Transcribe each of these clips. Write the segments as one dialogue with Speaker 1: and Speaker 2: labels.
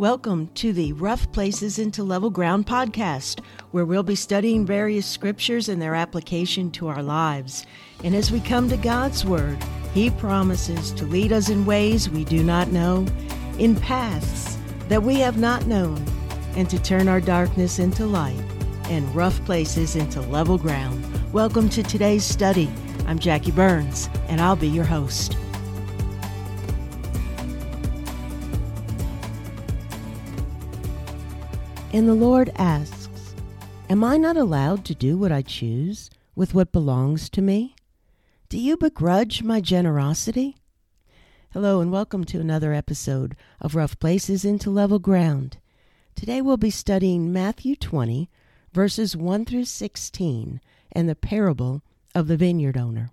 Speaker 1: Welcome to the Rough Places into Level Ground podcast, where we'll be studying various scriptures and their application to our lives. And as we come to God's Word, He promises to lead us in ways we do not know, in paths that we have not known, and to turn our darkness into light and rough places into level ground. Welcome to today's study. I'm Jackie Burns, and I'll be your host. And the Lord asks, Am I not allowed to do what I choose with what belongs to me? Do you begrudge my generosity? Hello, and welcome to another episode of Rough Places into Level Ground. Today we'll be studying Matthew 20, verses 1 through 16, and the parable of the vineyard owner.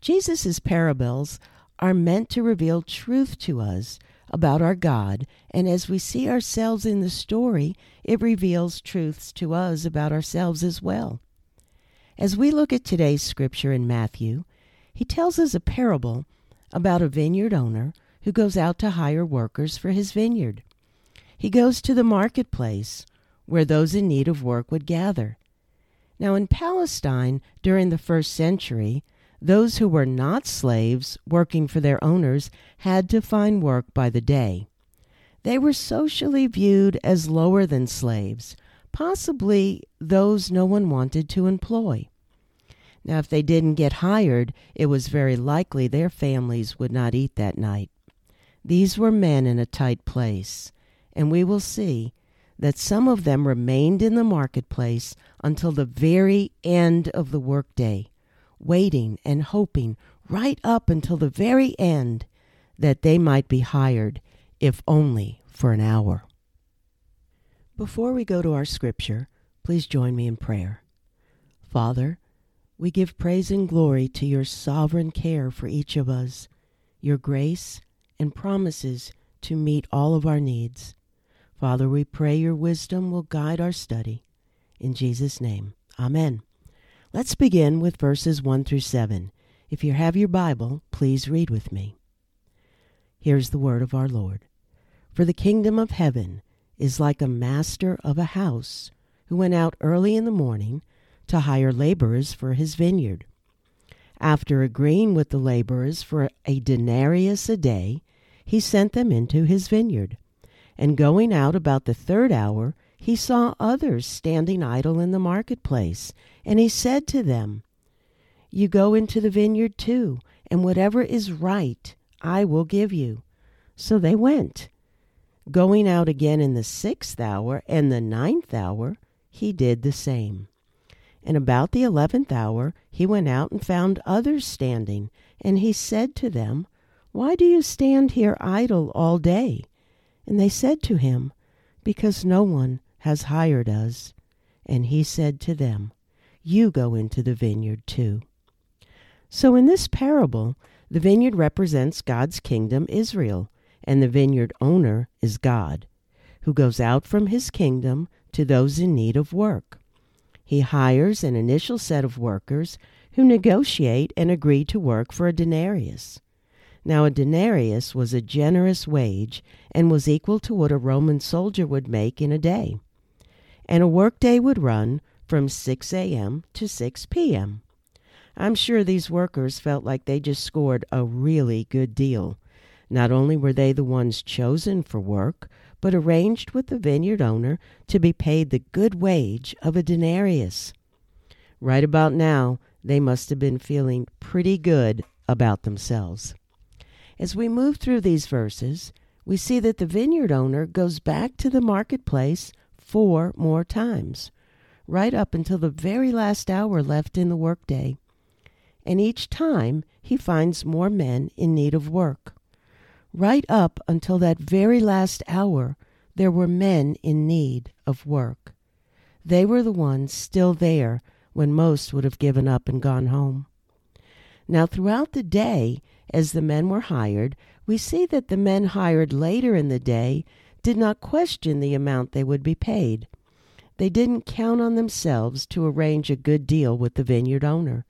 Speaker 1: Jesus' parables are meant to reveal truth to us about our God, and as we see ourselves in the story, it reveals truths to us about ourselves as well. As we look at today's scripture in Matthew, he tells us a parable about a vineyard owner who goes out to hire workers for his vineyard. He goes to the marketplace where those in need of work would gather. Now, in Palestine during the first century, those who were not slaves working for their owners had to find work by the day. They were socially viewed as lower than slaves, possibly those no one wanted to employ. Now, if they didn't get hired, it was very likely their families would not eat that night. These were men in a tight place, and we will see that some of them remained in the marketplace until the very end of the workday waiting and hoping right up until the very end that they might be hired, if only for an hour. Before we go to our scripture, please join me in prayer. Father, we give praise and glory to your sovereign care for each of us, your grace and promises to meet all of our needs. Father, we pray your wisdom will guide our study. In Jesus' name, amen. Let's begin with verses 1 through 7. If you have your Bible, please read with me. Here's the word of our Lord. For the kingdom of heaven is like a master of a house who went out early in the morning to hire laborers for his vineyard. After agreeing with the laborers for a denarius a day, he sent them into his vineyard. And going out about the third hour, he saw others standing idle in the marketplace, and he said to them, You go into the vineyard too, and whatever is right I will give you. So they went. Going out again in the sixth hour and the ninth hour, he did the same. And about the eleventh hour he went out and found others standing, and he said to them, Why do you stand here idle all day? And they said to him, Because no one has hired us. And he said to them, You go into the vineyard too. So in this parable, the vineyard represents God's kingdom, Israel, and the vineyard owner is God, who goes out from his kingdom to those in need of work. He hires an initial set of workers who negotiate and agree to work for a denarius. Now, a denarius was a generous wage and was equal to what a Roman soldier would make in a day and a workday would run from 6 a.m. to 6 p.m. I'm sure these workers felt like they just scored a really good deal. Not only were they the ones chosen for work, but arranged with the vineyard owner to be paid the good wage of a denarius. Right about now, they must have been feeling pretty good about themselves. As we move through these verses, we see that the vineyard owner goes back to the marketplace four more times, right up until the very last hour left in the workday. And each time he finds more men in need of work. Right up until that very last hour, there were men in need of work. They were the ones still there when most would have given up and gone home. Now, throughout the day, as the men were hired, we see that the men hired later in the day did not question the amount they would be paid. They didn't count on themselves to arrange a good deal with the vineyard owner.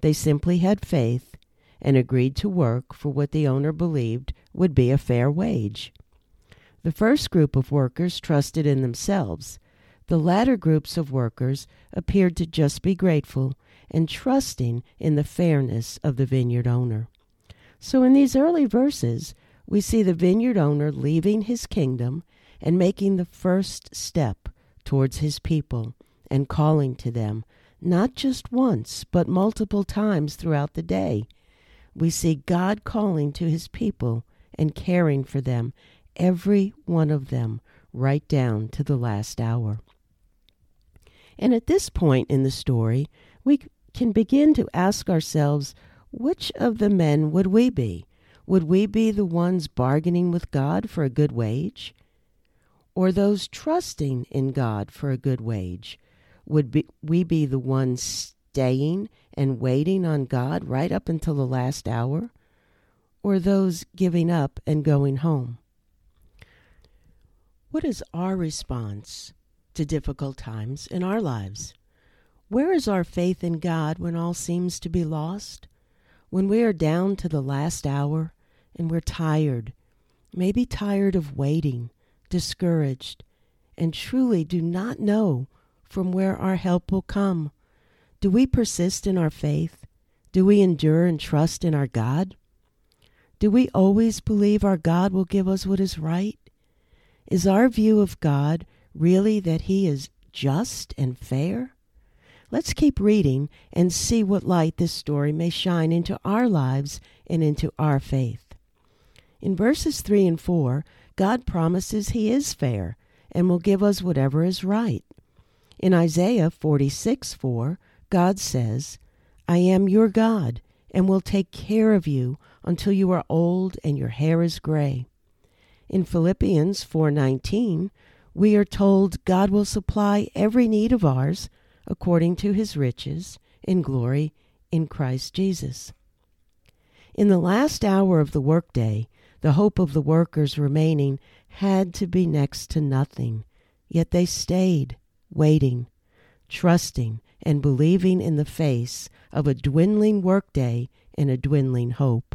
Speaker 1: They simply had faith and agreed to work for what the owner believed would be a fair wage. The first group of workers trusted in themselves. The latter groups of workers appeared to just be grateful and trusting in the fairness of the vineyard owner. So, in these early verses, we see the vineyard owner leaving his kingdom and making the first step towards his people and calling to them, not just once, but multiple times throughout the day. We see God calling to his people and caring for them, every one of them, right down to the last hour. And at this point in the story, we can begin to ask ourselves which of the men would we be? Would we be the ones bargaining with God for a good wage? Or those trusting in God for a good wage? Would be, we be the ones staying and waiting on God right up until the last hour? Or those giving up and going home? What is our response to difficult times in our lives? Where is our faith in God when all seems to be lost? When we are down to the last hour and we're tired, maybe tired of waiting, discouraged, and truly do not know from where our help will come? Do we persist in our faith? Do we endure and trust in our God? Do we always believe our God will give us what is right? Is our view of God really that He is just and fair? Let's keep reading and see what light this story may shine into our lives and into our faith. In verses 3 and 4, God promises He is fair and will give us whatever is right. In Isaiah 46 4, God says, I am your God and will take care of you until you are old and your hair is gray. In Philippians 4:19, we are told God will supply every need of ours according to his riches in glory in Christ Jesus. In the last hour of the workday, the hope of the workers remaining had to be next to nothing, yet they stayed, waiting, trusting, and believing in the face of a dwindling workday and a dwindling hope.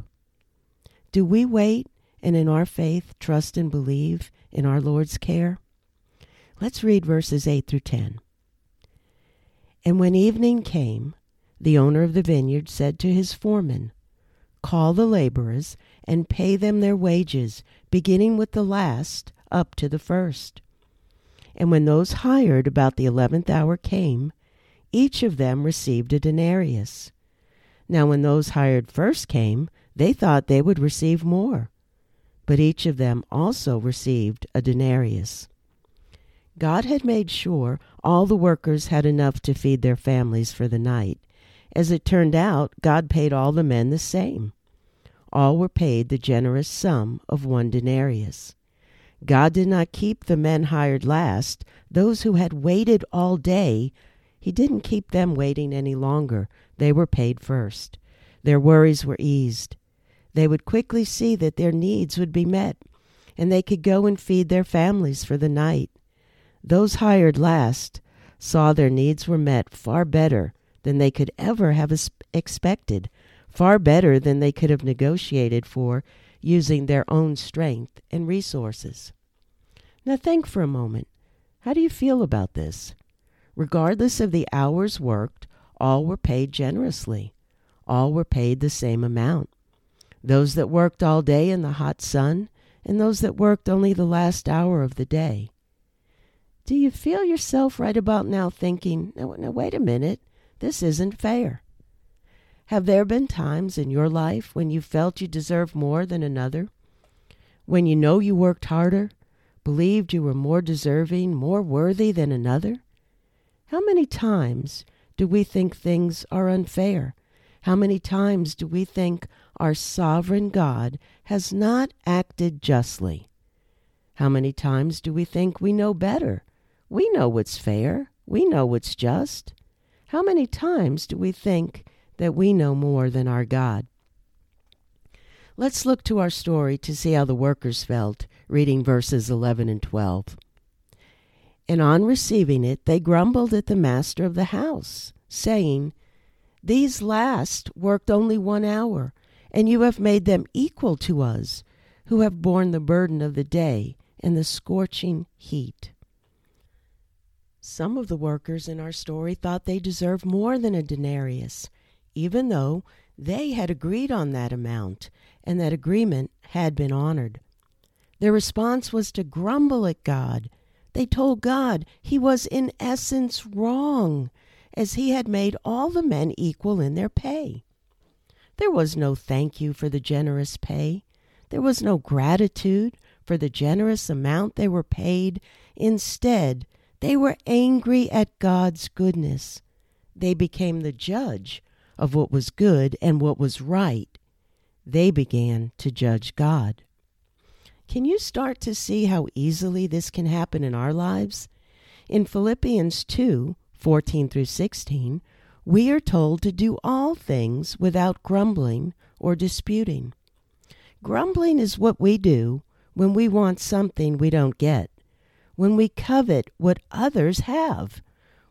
Speaker 1: Do we wait and in our faith trust and believe in our Lord's care? Let's read verses 8 through 10. And when evening came, the owner of the vineyard said to his foreman, Call the laborers and pay them their wages, beginning with the last up to the first. And when those hired about the eleventh hour came, each of them received a denarius. Now, when those hired first came, they thought they would receive more, but each of them also received a denarius. God had made sure all the workers had enough to feed their families for the night. As it turned out, God paid all the men the same. All were paid the generous sum of one denarius. God did not keep the men hired last, those who had waited all day. He didn't keep them waiting any longer. They were paid first. Their worries were eased. They would quickly see that their needs would be met, and they could go and feed their families for the night. Those hired last saw their needs were met far better than they could ever have expected, far better than they could have negotiated for using their own strength and resources. Now, think for a moment. How do you feel about this? Regardless of the hours worked, all were paid generously. All were paid the same amount. Those that worked all day in the hot sun, and those that worked only the last hour of the day. Do you feel yourself right about now thinking, now, now wait a minute, this isn't fair? Have there been times in your life when you felt you deserved more than another? When you know you worked harder, believed you were more deserving, more worthy than another? How many times do we think things are unfair? How many times do we think our sovereign God has not acted justly? How many times do we think we know better we know what's fair. We know what's just. How many times do we think that we know more than our God? Let's look to our story to see how the workers felt, reading verses 11 and 12. And on receiving it, they grumbled at the master of the house, saying, These last worked only one hour, and you have made them equal to us, who have borne the burden of the day in the scorching heat. Some of the workers in our story thought they deserved more than a denarius, even though they had agreed on that amount and that agreement had been honored. Their response was to grumble at God. They told God he was in essence wrong, as he had made all the men equal in their pay. There was no thank you for the generous pay. There was no gratitude for the generous amount they were paid. Instead, they were angry at God's goodness. They became the judge of what was good and what was right. They began to judge God. Can you start to see how easily this can happen in our lives? In Philippians 2 14 through 16, we are told to do all things without grumbling or disputing. Grumbling is what we do when we want something we don't get, when we covet what others have,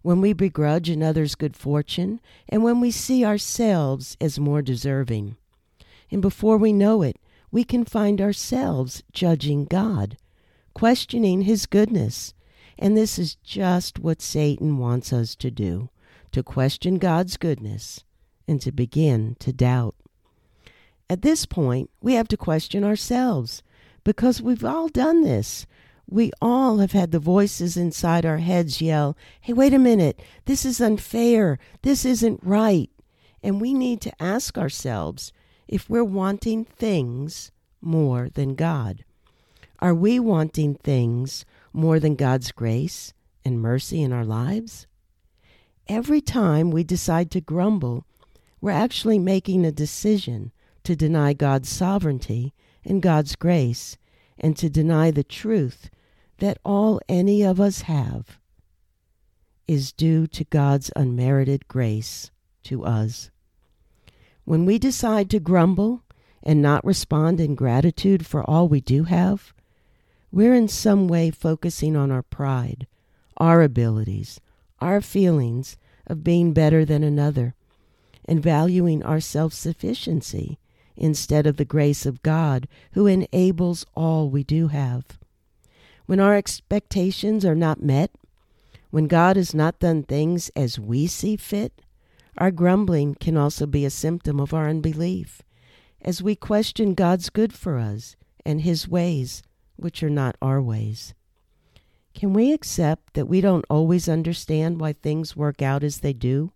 Speaker 1: when we begrudge another's good fortune, and when we see ourselves as more deserving. And before we know it, we can find ourselves judging God, questioning His goodness. And this is just what Satan wants us to do to question God's goodness and to begin to doubt. At this point, we have to question ourselves because we've all done this. We all have had the voices inside our heads yell, Hey, wait a minute, this is unfair, this isn't right. And we need to ask ourselves if we're wanting things more than God. Are we wanting things more than God's grace and mercy in our lives? Every time we decide to grumble, we're actually making a decision to deny God's sovereignty and God's grace and to deny the truth that all any of us have is due to God's unmerited grace to us. When we decide to grumble and not respond in gratitude for all we do have, we're in some way focusing on our pride, our abilities, our feelings of being better than another, and valuing our self sufficiency instead of the grace of God who enables all we do have. When our expectations are not met, when God has not done things as we see fit, our grumbling can also be a symptom of our unbelief, as we question God's good for us and His ways, which are not our ways. Can we accept that we don't always understand why things work out as they do,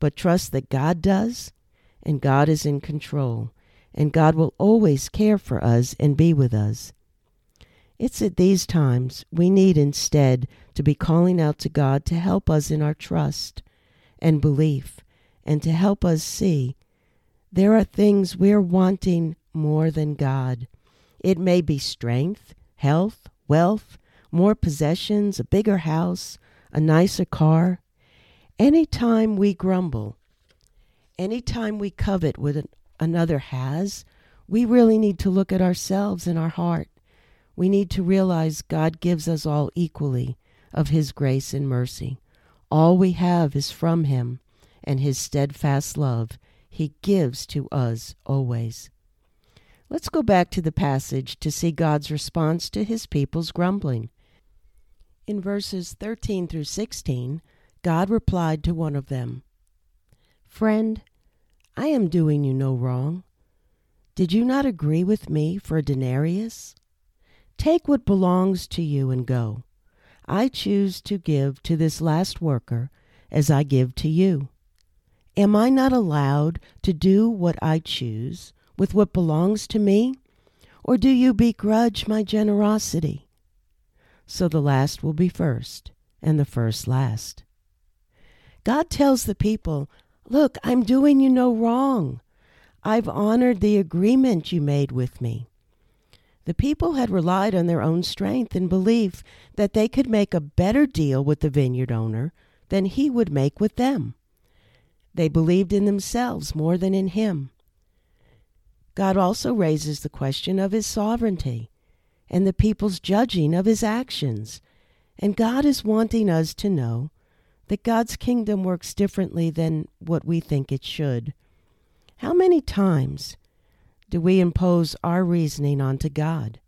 Speaker 1: but trust that God does and God is in control, and God will always care for us and be with us? It's at these times we need instead to be calling out to God to help us in our trust and belief and to help us see there are things we're wanting more than God. It may be strength, health, wealth, more possessions, a bigger house, a nicer car. Any time we grumble, any time we covet what another has, we really need to look at ourselves and our heart. We need to realize God gives us all equally of His grace and mercy. All we have is from Him and His steadfast love He gives to us always. Let's go back to the passage to see God's response to His people's grumbling. In verses 13 through 16, God replied to one of them Friend, I am doing you no wrong. Did you not agree with me for a denarius? Take what belongs to you and go. I choose to give to this last worker as I give to you. Am I not allowed to do what I choose with what belongs to me? Or do you begrudge my generosity? so the last will be first, and the first last. God tells the people, Look, I'm doing you no wrong. I've honored the agreement you made with me. The people had relied on their own strength and belief that they could make a better deal with the vineyard owner than he would make with them. They believed in themselves more than in him. God also raises the question of his sovereignty and the people's judging of his actions. And God is wanting us to know that God's kingdom works differently than what we think it should. How many times do we impose our reasoning onto God?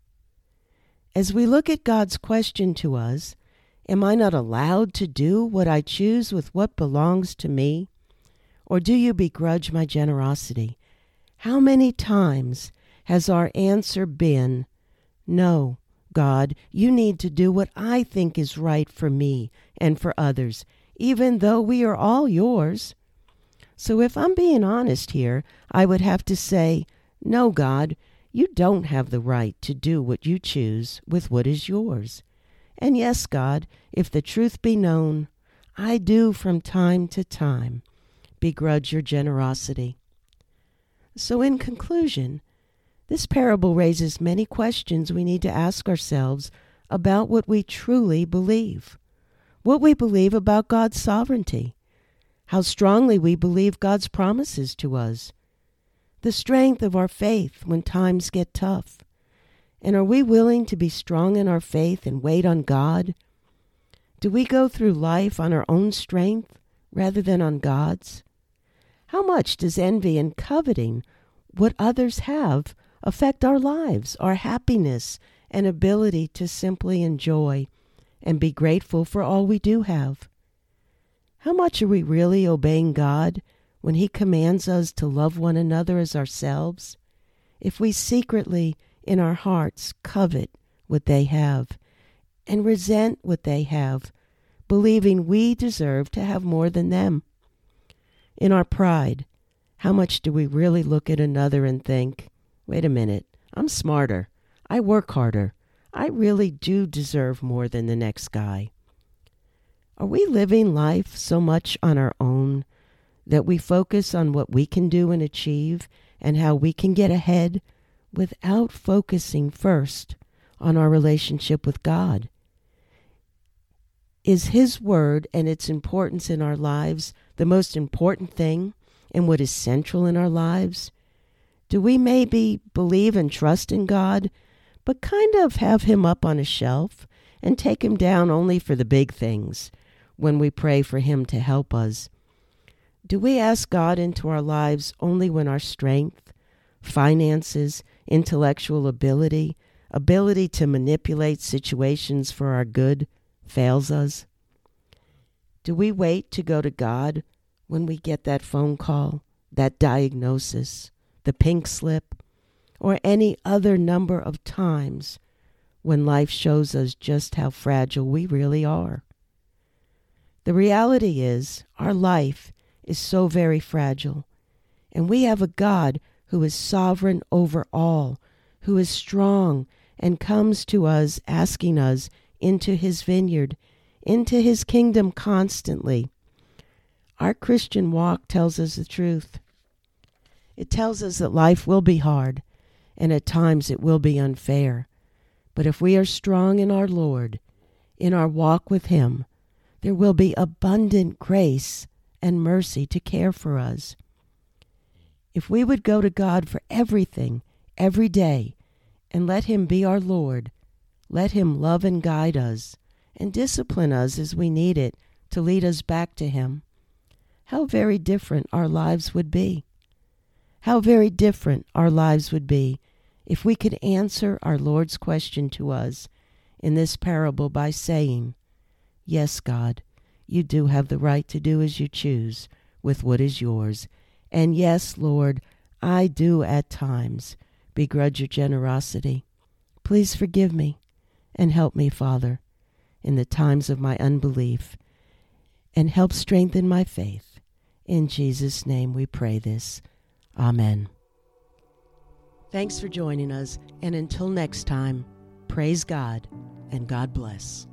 Speaker 1: As we look at God's question to us, Am I not allowed to do what I choose with what belongs to me? Or do you begrudge my generosity? How many times has our answer been, No, God, you need to do what I think is right for me and for others, even though we are all yours? So if I'm being honest here, I would have to say, No, God, you don't have the right to do what you choose with what is yours. And yes, God, if the truth be known, I do from time to time begrudge your generosity. So, in conclusion, this parable raises many questions we need to ask ourselves about what we truly believe, what we believe about God's sovereignty, how strongly we believe God's promises to us, the strength of our faith when times get tough, and are we willing to be strong in our faith and wait on God? Do we go through life on our own strength rather than on God's? How much does envy and coveting what others have affect our lives, our happiness, and ability to simply enjoy and be grateful for all we do have? How much are we really obeying God when He commands us to love one another as ourselves? If we secretly in our hearts covet what they have and resent what they have, believing we deserve to have more than them. In our pride, how much do we really look at another and think, wait a minute, I'm smarter, I work harder, I really do deserve more than the next guy? Are we living life so much on our own that we focus on what we can do and achieve and how we can get ahead without focusing first on our relationship with God. Is His Word and its importance in our lives the most important thing and what is central in our lives? Do we maybe believe and trust in God, but kind of have Him up on a shelf and take Him down only for the big things when we pray for Him to help us? Do we ask God into our lives only when our strength, finances, intellectual ability, ability to manipulate situations for our good fails us? Do we wait to go to God when we get that phone call, that diagnosis, the pink slip, or any other number of times when life shows us just how fragile we really are? The reality is, our life is so very fragile, and we have a God who is sovereign over all, who is strong and comes to us asking us into his vineyard, into his kingdom constantly. Our Christian walk tells us the truth. It tells us that life will be hard, and at times it will be unfair. But if we are strong in our Lord, in our walk with Him, there will be abundant grace and mercy to care for us. If we would go to God for everything, every day, and let Him be our Lord, let Him love and guide us, and discipline us as we need it to lead us back to Him, how very different our lives would be. How very different our lives would be if we could answer our Lord's question to us in this parable by saying, Yes, God, you do have the right to do as you choose with what is yours and yes, Lord, I do at times begrudge your generosity. Please forgive me and help me, Father, in the times of my unbelief, and help strengthen my faith. In Jesus' name we pray this. Amen. Thanks for joining us, and until next time, praise God and God bless.